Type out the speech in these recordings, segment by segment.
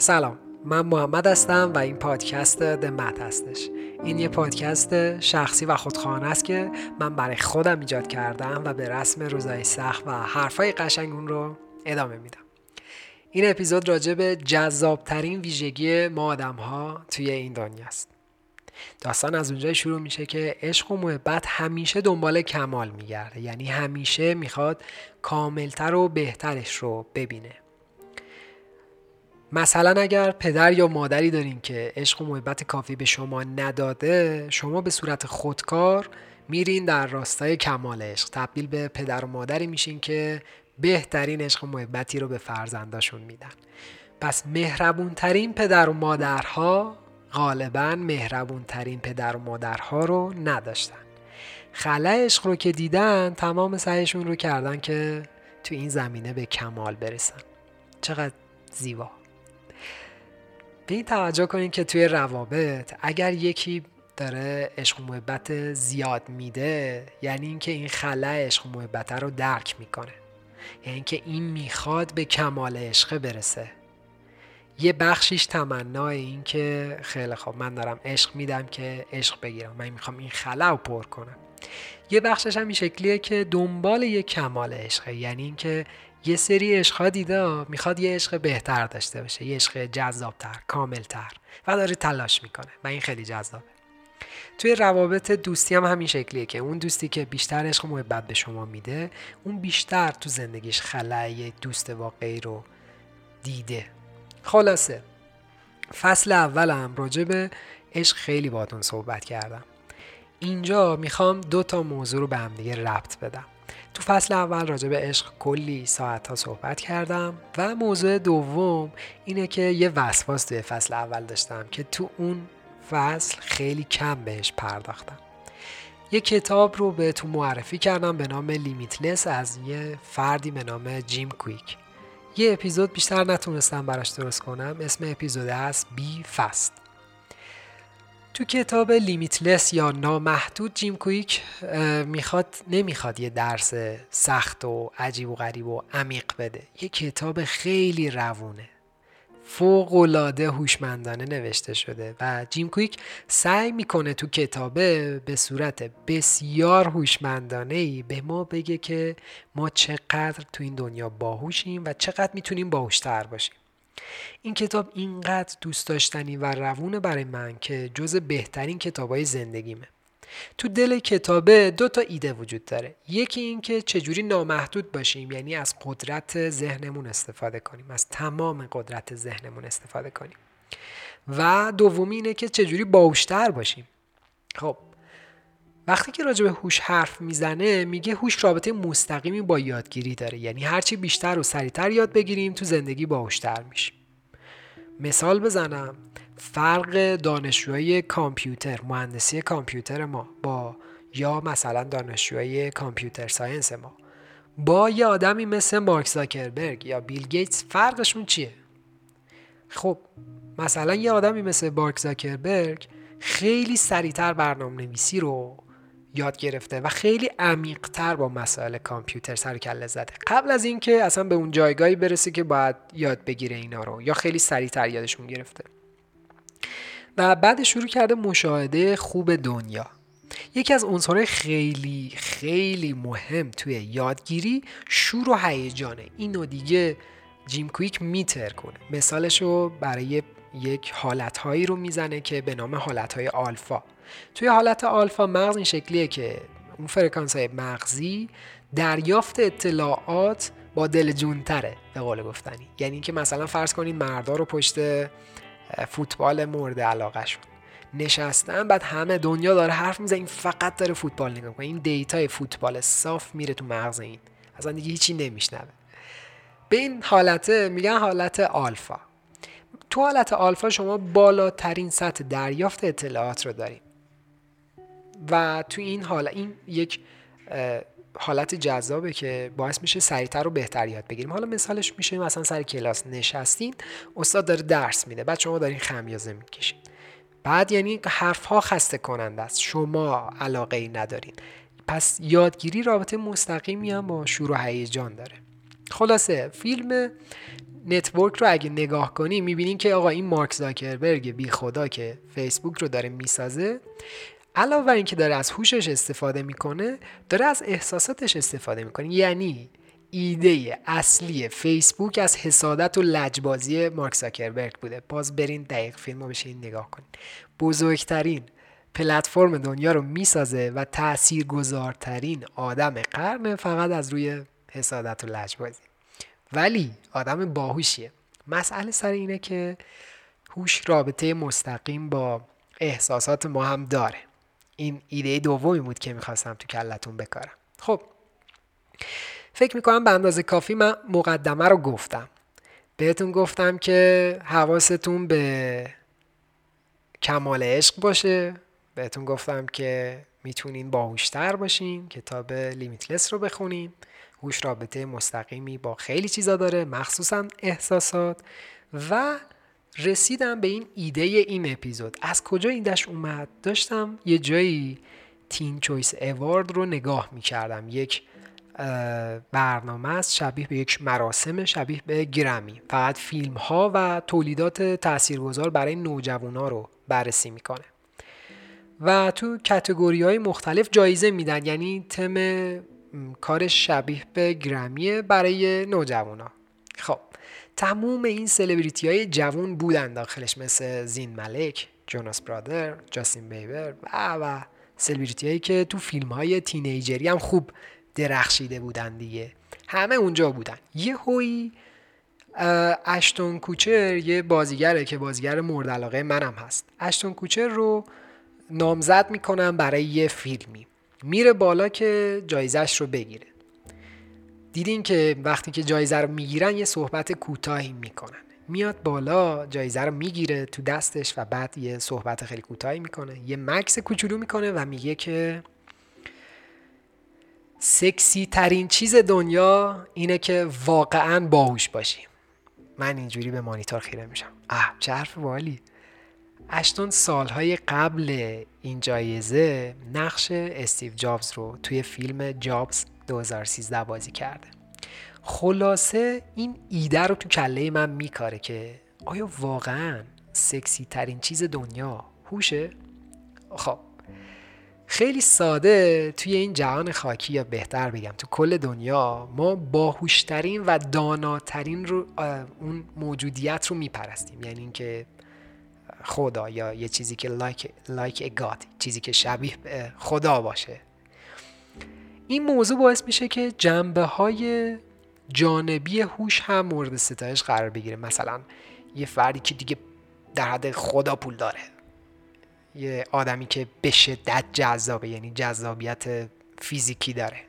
سلام من محمد هستم و این پادکست دمت هستش. این یه پادکست شخصی و خودخواهانه است که من برای خودم ایجاد کردم و به رسم روزای سخت و حرفای قشنگ اون رو ادامه میدم. این اپیزود راجع به جذابترین ویژگی ما آدم ها توی این دنیا است. داستان از اونجای شروع میشه که عشق و محبت همیشه دنبال کمال میگرده یعنی همیشه می‌خواد کاملتر و بهترش رو ببینه. مثلا اگر پدر یا مادری دارین که عشق و محبت کافی به شما نداده شما به صورت خودکار میرین در راستای کمال عشق. تبدیل به پدر و مادری میشین که بهترین عشق و محبتی رو به فرزنداشون میدن. پس مهربونترین پدر و مادرها غالبا مهربونترین پدر و مادرها رو نداشتن. خلا عشق رو که دیدن تمام سعیشون رو کردن که تو این زمینه به کمال برسن. چقدر زیبا. به این توجه کنید که توی روابط اگر یکی داره عشق و محبت زیاد میده یعنی اینکه این خلا عشق و محبت رو درک می‌کنه. یعنی اینکه این می‌خواد به کمال عشق برسه. یه بخشیش تمنای این که خیلی خوب من دارم عشق میدم که عشق بگیرم من می‌خوام این خلا رو پر کنم. یه بخشش هم این شکلیه که دنبال یه کمال عشقه. یعنی اینکه یه سری عشقها دیده می‌خواد یه عشق بهتر داشته باشه یه عشق جذابتر کاملتر و داره تلاش می‌کنه و این خیلی جذابه. توی روابط دوستی هم همین شکلیه که اون دوستی که بیشتر عشق محبت به شما میده اون بیشتر تو زندگیش خلای دوست واقعی رو دیده. خلاصه فصل اولم راجع به عشق خیلی باتون صحبت کردم. اینجا می‌خوام دو تا موضوع رو به هم دیگه ربط بدم. تو فصل اول راجع به عشق کلی ساعت ها صحبت کردم و موضوع دوم اینه که یه وسواس توی فصل اول داشتم که تو اون فصل خیلی کم بهش پرداختم. یه کتاب رو بهتون معرفی کردم به نام لیمیتلس از یه فردی به نام جیم کویک یه اپیزود بیشتر نتونستم براش درست کنم اسم اپیزود هست بی فست تو کتاب لیمیتلس یا نامحدود جیم کویک می‌خواد نمی‌خواد یه درس سخت و عجیب و غریب و عمیق بده. یه کتاب خیلی روونه. فوق العاده هوشمندانه نوشته شده و جیم کویک سعی می‌کنه تو کتابه به صورت بسیار هوشمندانه ای به ما بگه که ما چقدر تو این دنیا باهوشیم و چقدر می‌تونیم باهوشتر باشیم. این کتاب اینقدر دوست داشتنی و روونه برای من که جز بهترین کتابای زندگیمه. تو دل کتابه دو تا ایده وجود داره. یکی این که چجوری نامحدود باشیم یعنی از قدرت ذهنمون استفاده کنیم از تمام قدرت ذهنمون استفاده کنیم. و دومی اینه که چجوری باوشتر باشیم. خب وقتی که راجع به هوش حرف می‌زنه میگه هوش رابطه مستقیمی با یادگیری داره. یعنی هرچی بیشتر و سریعتر یاد بگیریم تو زندگی باهوشتر میشیم. مثال بزنم. فرق دانشجوهای کامپیوتر مهندسی کامپیوتر ما با یا مثلا دانشجوهای computer science ما. با یه آدمی مثل مارک زاکربرگ یا بیل گیتس فرقشون چیه؟ خب مثلا یه آدمی مثل مارک زاکربرگ خیلی سریعتر برنامه نویسی رو یاد گرفته و خیلی عمیقتر با مسائل کامپیوتر سر کله زده. قبل از اینکه اصلا به اون جایگاهی برسه که باید یاد بگیره اینا رو یا خیلی سریعتر یادشون گرفته. و بعد شروع کرده مشاهده خوب دنیا. یکی از عنصرهای خیلی خیلی مهم توی یادگیری شور و هیجانه. اینو دیگه جیم کویک میتر کنه. مثالش برای یک حالتهایی رو می‌زنه که به نام حالتهای آلفا. توی حالت آلفا مغز این شکلیه که اون فرکانس های مغزی دریافت اطلاعات با دل جونتره به قول گفتنی. یعنی اینکه مثلا فرض کنید مردا رو پشت فوتبال مورد علاقه شد. نشستن بعد همه دنیا داره حرف می‌زنه این فقط داره فوتبال نگاه کنه این دیتای فوتبال صاف میره تو مغز این. اصلا دیگه هیچی نمیشنوه. به این حالته میگن حالت آلفا. تو حالت آلفا شما بالاترین سطح دریافت اطلاعات رو داریم و تو این حال این یک حالت جذابه که باعث میشه سریعتر و بهتر یاد بگیریم. حالا مثالش میشه مثلا سر کلاس نشستین استاد داره درس میده بعد شما دارین خمیازه می‌کشین. بعد یعنی حرف ها خسته کننده است. شما علاقه ای ندارین. پس یادگیری رابطه مستقیمی هم با شور و هیجان داره. خلاصه فیلم network رو اگه نگاه کنی می‌بینین که آقا این مارک زاکربرگ بی خدا که فیسبوک رو داره می‌سازه علاوه بر اینکه داره از هوشش استفاده می‌کنه داره از احساساتش استفاده می‌کنه. یعنی ایده اصلی فیسبوک از حسادت و لجبازی مارک زاکربرگ بوده. باز برین دقیق فیلم رو بشین نگاه کنین. بزرگترین پلتفرم دنیا رو می‌سازه و تاثیرگذارترین آدم قرن فقط از روی حسادت و لجبازی. ولی آدم باهوشیه. مسئله سر اینه که هوش رابطه مستقیم با احساسات ما هم داره. این ایده دومی بود که می‌خواستم تو کلتون بکارم. خب فکر می‌کنم به اندازه کافی من مقدمه رو گفتم. بهتون گفتم که حواستون به کمال عشق باشه. بهتون گفتم که می‌تونین باهوشتر باشین کتاب لیمیتلس رو بخونین. هوش رابطه مستقیمی با خیلی چیزا داره مخصوصا احساسات. و رسیدم به این ایده این اپیزود. از کجا این دش اومد؟ داشتم یه جایی تین چویس اوارد رو نگاه می‌کردم. یک برنامه است شبیه به یک مراسم شبیه به گرمی. فقط فیلم ها و تولیدات تاثیرگذار برای نوجوان ها رو بررسی می‌کنه. و تو کتگوری های مختلف جایزه میدن. یعنی تم کار شبیه به گرمیه برای نوجوانا. خب. تموم این سلبریتی های جوون بودن داخلش مثل زین ملک جوناس برادر جاستین بیبر و و سلبریتی هایی که تو فیلم های تینیجری هم خوب درخشیده بودن دیگه. همه اونجا بودن. یه هوی اشتون کوچر یه بازیگره که بازیگر مورد علاقه منم هست. اشتون کوچر رو نامزد می‌کنم برای یه فیلمی. میره بالا که جایزش رو بگیره. دیدین که وقتی که جایزه رو می‌گیرن یه صحبت کوتاهی می‌کنن. میاد بالا جایزه رو می‌گیره تو دستش و بعد یه صحبت خیلی کوتاهی می‌کنه. یه مکس کوچولو می‌کنه و میگه که سکسی ترین چیز دنیا اینه که واقعا باهوش باشی. من اینجوری به مانیتور خیره میشم. اه چه حرف والی اشتون سالهای قبل این جایزه نقش استیو جابز رو توی فیلم جابز 2013 بازی کرده. خلاصه این ایده رو تو کله من میکاره که آیا واقعا سکسی ترین چیز دنیا هوشه؟ خب خیلی ساده توی این جهان خاکی یا بهتر بگم تو کل دنیا ما باهوشترین و داناترین رو اون موجودیت رو میپرستیم. یعنی اینکه خدا یا یه چیزی که a God چیزی که شبیه خدا باشه. این موضوع باعث میشه که جنبه های جانبی هوش هم مورد ستایش قرار بگیره. مثلا یه فردی که دیگه در حد خدا پول داره. یه آدمی که به شدت جذابه یعنی جذابیت فیزیکی داره.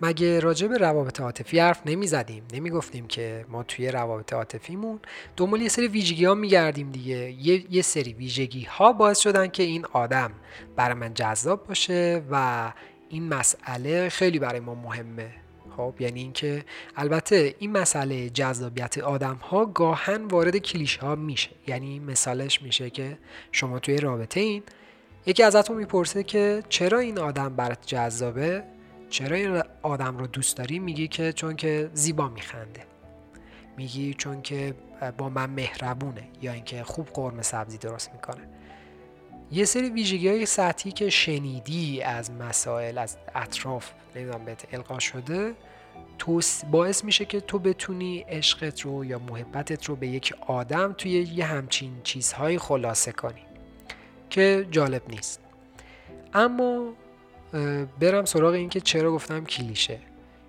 مگه راجع به روابط عاطفی حرف نمی زدیم نمی گفتیم که ما توی روابط عاطفیمون دنبال یه سری ویژگی ها می گردیم دیگه. یه،, یه سری ویژگی ها باعث شدن که این آدم برای من جذاب باشه و این مسئله خیلی برای ما مهمه. خب یعنی اینکه البته این مسئله جذابیت آدم ها گاهن وارد کلیشه ها میشه. یعنی مثالش میشه که شما توی رابطه این یکی ازتون می‌پرسه که چرا این آدم برات جذابه؟ چرا این آدم رو دوست داری؟ میگی که چون که زیبا میخنده. میگی چون که با من مهربونه. یا اینکه خوب قرمه سبزی درست می‌کنه. یه سری ویژگی های سطحی که شنیدی از مسائل از اطراف نمی‌دونم بهت القا شده باعث میشه که تو بتونی عشقت رو یا محبتت رو به یک آدم توی یه همچین چیزهایی خلاصه کنی که جالب نیست. اما برم سراغ این که چرا گفتم کلیشه.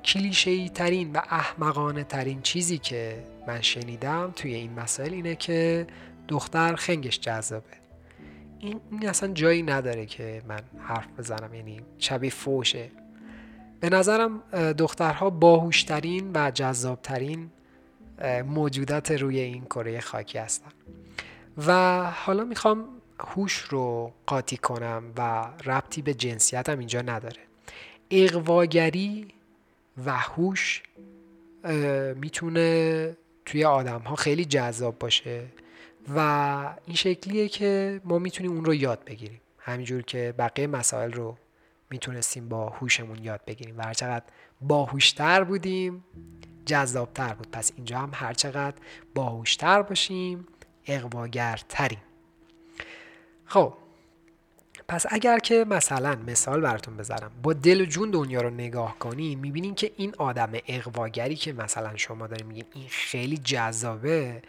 کلیشه ای ترین و احمقانه ترین چیزی که من شنیدم توی این مسائل اینه که دختر خنگش جذابه. این, این اصلا جایی نداره که من حرف بزنم یعنی شبیه فوشه. به نظرم دخترها باهوشترین و جذابترین موجودات روی این کره خاکی هستن. و حالا می‌خوام هوش رو قاطی کنم و ربطی به جنسیت هم اینجا نداره. اقواگری و هوش می‌تونه توی آدم ها خیلی جذاب باشه. و این شکلیه که ما می‌تونیم اون رو یاد بگیریم. همینجور که بقیه مسائل رو می‌تونستیم با هوشمون یاد بگیریم. و هرچقدر باهوشتر بودیم جذابتر بود. پس اینجا هم هرچقدر باهوشتر باشیم اقواگرتریم. خب پس اگر که مثلا مثال براتون بذارم با دل و جون دنیا رو نگاه کنیم می‌بینیم که این آدم اقواگری که مثلا شما داریم میگیم این خیلی جذابه.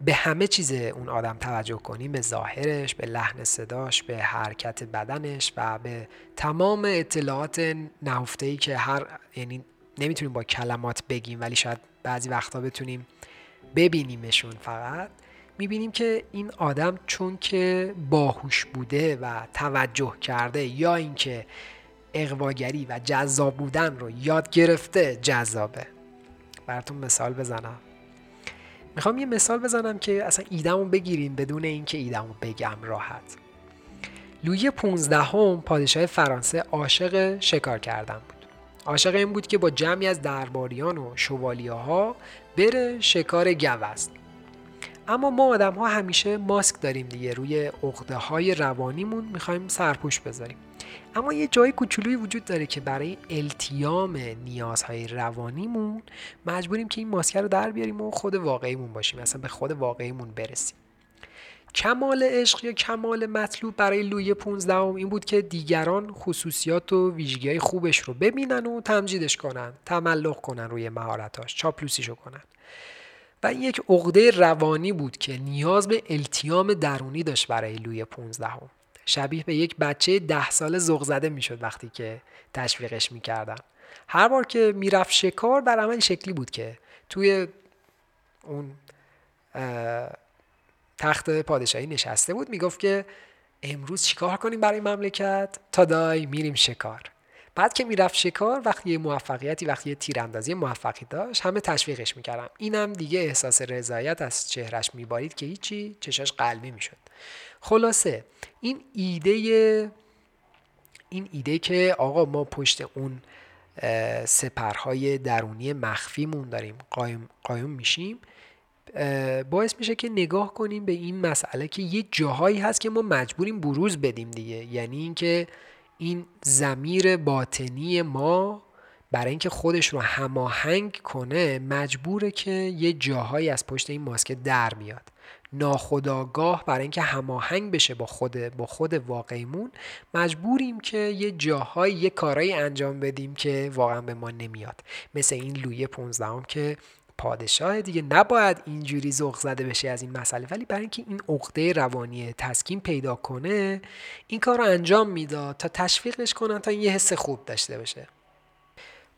به همه چیز اون آدم توجه کنیم به ظاهرش به لحن صداش به حرکت بدنش و به تمام اطلاعات نهفته ای که هر یعنی نمی‌تونیم با کلمات بگیم ولی شاید بعضی وقتا بتونیم ببینیمشون فقط می‌بینیم که این آدم چون که باهوش بوده و توجه کرده یا اینکه اقواگری و جذاب بودن رو یاد گرفته جذابه. براتون مثال بزنم. می‌خوام یه مثال بزنم که اصلا ایدمو بگیریم بدون اینکه ایدمو بگم راحت. لویی پونزدهم پادشاه فرانسه عاشق شکار کردن بود. عاشق این بود که با جمعی از درباریان و شوالیه ها بره شکار گوزن. اما ما آدم ها همیشه ماسک داریم دیگه روی عقده های روانیمون می‌خوایم سرپوش بذاریم. اما یه جای کوچولویی وجود داره که برای التیام نیازهای روانیمون مجبوریم که این ماسک رو در بیاریم و خود واقعیمون باشیم مثلا به خود واقعیمون برسیم کمال عشق یا کمال مطلوب برای لوی 15 این بود که دیگران خصوصیات و ویژگی های خوبش رو ببینن و تمجیدش کنن تملق کنن روی مهارتاش چاپلوسیشو کنن و این یک عقده روانی بود که نیاز به التیام درونی داشت برای لوی 15 هم. شبیه به یک بچه ده ساله زغ زده می‌شد وقتی که تشویقش می‌کردن. هر بار که می‌رفت شکار در عمل شکلی بود که توی اون تخت پادشاهی نشسته بود می‌گفت که امروز چیکار کنیم برای مملکت؟ تا دای میریم شکار. بعد که می‌رفت شکار وقتی یه موفقیتی وقتی یه تیراندازی موفقی داشت همه تشویقش می‌کردم اینم دیگه احساس رضایت از چهرش میبارید که هیچی چشاش قلبی می‌شد. خلاصه این ایده این ایده که آقا ما پشت اون سپرهای درونی مخفیمون داریم قایم, قایم میشیم باعث میشه که نگاه کنیم به این مسئله که یه جاهایی هست که ما مجبوریم بروز بدیم دیگه. یعنی اینکه این زمیر باطنی ما برای اینکه خودش رو هماهنگ کنه مجبوره که یه جاهایی از پشت این ماسک در بیاد ناخداگاه برای اینکه هماهنگ بشه با خود با خود واقعیمون مجبوریم که یه جاهایی یه کارایی انجام بدیم که واقعا به ما نمیاد. مثل این لوی 15 که پادشاه دیگه نباید اینجوری ذوق زده بشه از این مسئله. ولی برای اینکه این عقده روانی تسکین پیدا کنه این کار رو انجام می‌داد تا تشویقش کنن تا این یه حس خوب داشته باشه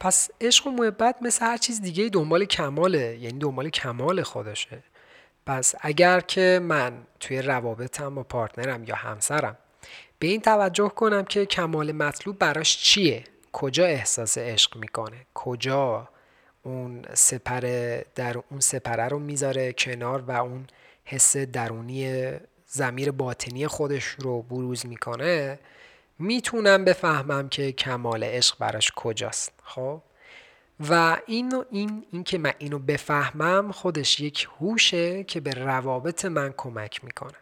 پس عشق و محبت مثل هر چیز دیگه دنبال کماله یعنی دنبال کمال خودشه. پس اگر که من توی روابطم با پارتنرم یا همسرم به این توجه کنم که کمال مطلوب براش چیه؟ کجا احساس عشق می‌کنه؟ کجا اون سپر در اون سپره رو می‌ذاره کنار و اون حس درونی زمیر باطنی خودش رو بروز می‌کنه. می‌تونم بفهمم که کمال عشق براش کجاست خب؟ و این این این که من اینو بفهمم خودش یک هوشه که به روابط من کمک می‌کنه.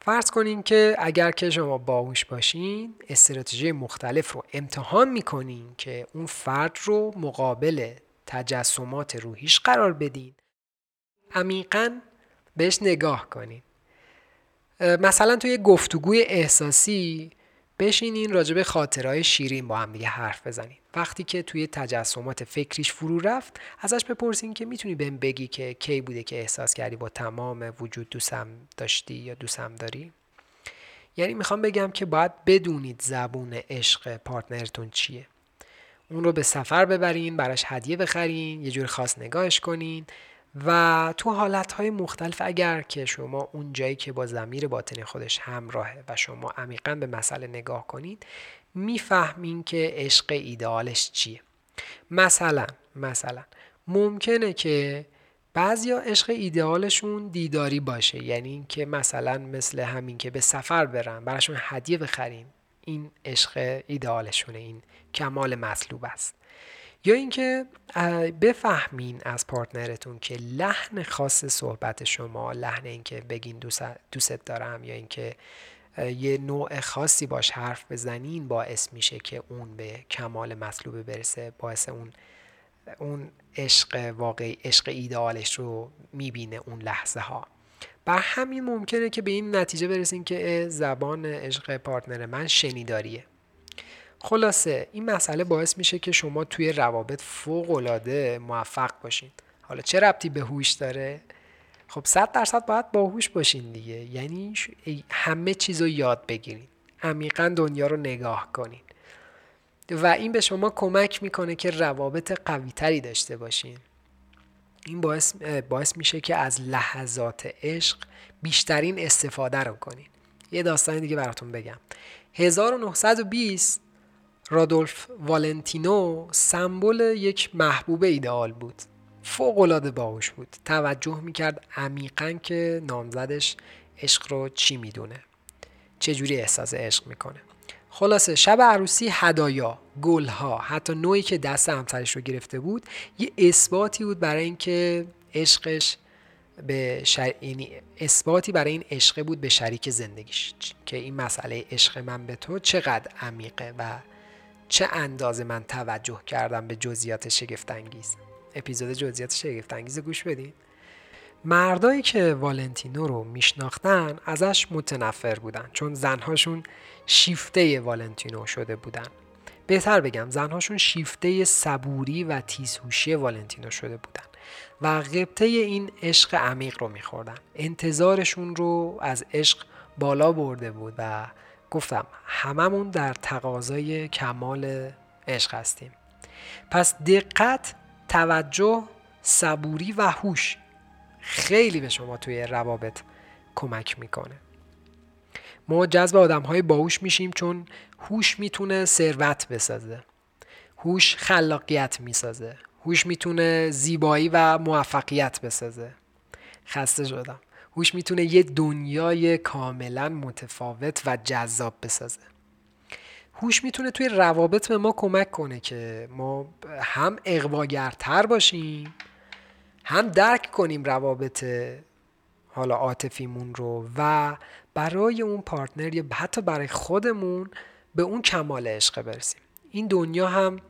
فرض کنین که اگر که شما باهوش باشین استراتژی مختلف رو امتحان می‌کنین که اون فرد رو مقابل تجسمات روحیش قرار بدین. عمیقا بهش نگاه کنین. مثلا توی گفتگوی احساسی بشینین راجب خاطرهای شیرین با هم دیگه حرف بزنین. وقتی که توی تجسمات فکریش فرو رفت ازش بپرسین که می‌تونی بهم بگی که کی بوده که احساس کردی با تمام وجود دوستم داشتی یا دوستم داری؟ یعنی می‌خوام بگم که باید بدونید زبون عشق پارتنرتون چیه. اون رو به سفر ببرین براش هدیه بخرین یه جور خاص نگاهش کنین. و تو حالتهای مختلف اگر که شما اون جایی که با زمیر باطن خودش همراهه و شما عمیقا به مسئله نگاه کنید می‌فهمین که عشق ایدئالش چیه. مثلا مثلا ممکنه که بعضیا عشق ایدئالشون دیداری باشه. یعنی اینکه مثلا مثل همین که به سفر برن براشون هدیه بخرین. این عشق ایدئالشونه این کمال مطلوب است. یا اینکه بفهمین از پارتنرتون که لحن خاص صحبت شما لحن اینکه بگین دوست دارم یا اینکه یه نوع خاصی باش حرف بزنین باعث میشه که اون به کمال مطلوبه برسه باعث اون اون عشق واقعی عشق ایدئالش رو می‌بینه اون لحظه ها بر همین ممکنه که به این نتیجه برسین که زبان عشق پارتنر من شنیداریه. خلاصه این مسئله باعث میشه که شما توی روابط فوق العاده موفق باشین. حالا چه ربطی به هوش داره؟ خب صد درصد باید باهوش باشین دیگه. یعنی همه چیز رو یاد بگیرین. عمیقا دنیا رو نگاه کنین. و این به شما کمک می‌کنه که روابط قویتری داشته باشین. این باعث, باعث میشه که از لحظات عشق بیشترین استفاده رو کنین. یه داستان دیگه براتون بگم. 1920 رادولف والنتینو سمبل یک محبوب ایدئال بود. فوق العاده باهوش بود. توجه می‌کرد عمیقا که نامزدش عشق رو چی می‌دونه. چجوری احساس عشق می‌کنه. خلاصه شب عروسی هدایا. گلها. حتی نوعی که دست همسرش رو گرفته بود یه اثباتی بود برای اینکه عشقش به شر... یعنی اثباتی برای این عشقه بود به شریک زندگیش. که این مسئله عشق من به تو چقدر عمیقه و چه اندازه من توجه کردم به جزئیات شگفت انگیز اپیزود جزئیات شگفت انگیز گوش بدین. مردایی که والنتینو رو میشناختن ازش متنفر بودن چون زنهاشون شیفته والنتینو شده بودن. بهتر بگم زنهاشون شیفته صبوری و تیزهوشی والنتینو شده بودن و قبطه این عشق عمیق رو میخوردن. انتظارشون رو از عشق بالا برده بود و گفتم هممون در تقاضای کمال عشق هستیم. پس دقت توجه صبوری و هوش خیلی به شما توی روابط کمک می‌کنه. ما جذب آدم های باهوش میشیم چون هوش می‌تونه ثروت بسازه. هوش خلاقیت می‌سازه. هوش می‌تونه زیبایی و موفقیت بسازه. خسته شدم. هوش می‌تونه یه دنیای کاملا متفاوت و جذاب بسازه. هوش می‌تونه توی روابط به ما کمک کنه که ما هم اقواگرتر باشیم هم درک کنیم روابط حالا عاطفیمون رو و برای اون پارتنر یا حتی برای خودمون به اون کمال عشق برسیم. این دنیا هم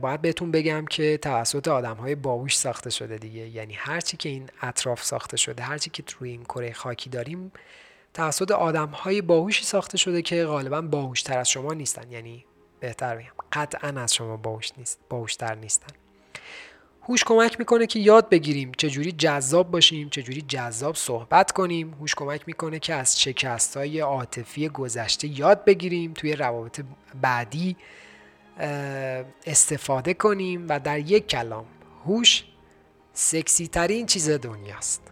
باید بهتون بگم که توسط آدم های باهوش ساخته شده دیگه. یعنی هرچی که این اطراف ساخته شده هرچی که توی این کره خاکی داریم توسط آدم های باهوشی ساخته شده که غالبا باهوشتر از شما نیستن. یعنی بهتر بگم قطعا از شما باهوش نیست باهوشتر نیستن. هوش کمک می‌کنه که یاد بگیریم چجوری جذاب باشیم چجوری جذاب صحبت کنیم. هوش کمک می‌کنه که از شکست های عاطفی گذشته یاد بگیریم توی روابط بعدی استفاده کنیم و در یک کلام هوش سکسی ترین چیز دنیاست.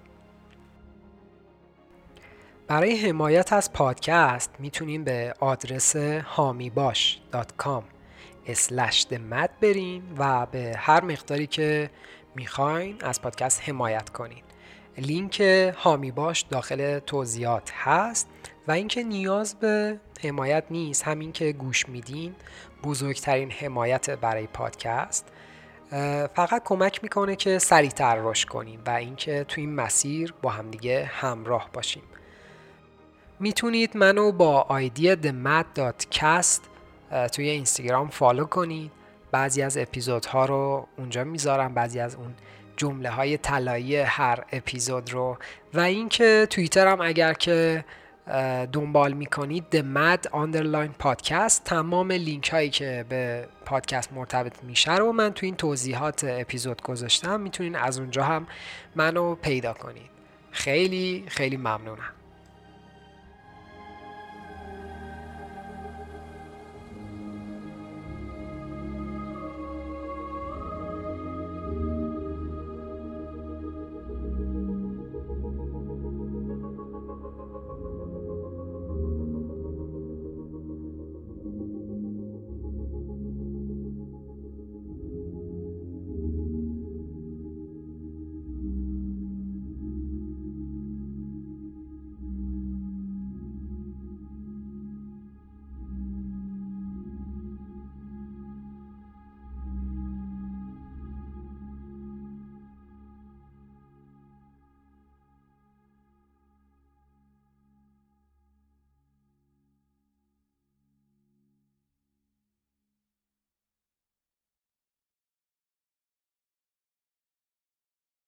برای حمایت از پادکست می‌تونیم به آدرس هامیباش.com اسلش مد برین و به هر مقداری که می‌خواین از پادکست حمایت کنین. لینک هامی باش داخل توضیحات هست و اینکه نیاز به حمایت نیست همین که گوش میدین. بزرگترین حمایت برای پادکست. فقط کمک می‌کنه که سریعتر رشد کنیم و اینکه تو این مسیر با همدیگه همراه باشیم. می‌تونید منو با آیدی themad.cast توی اینستاگرام فالو کنید. بعضی از اپیزودها رو اونجا می‌ذارم بعضی از اون جمله های طلایی هر اپیزود رو. و اینکه توییتر هم اگر که دنبال می‌کنید The Mad Underline Podcast تمام لینک هایی که به پادکست مرتبط میشه رو من تو این توضیحات اپیزود گذاشتم. می‌تونین از اونجا هم منو پیدا کنید. خیلی خیلی ممنونم.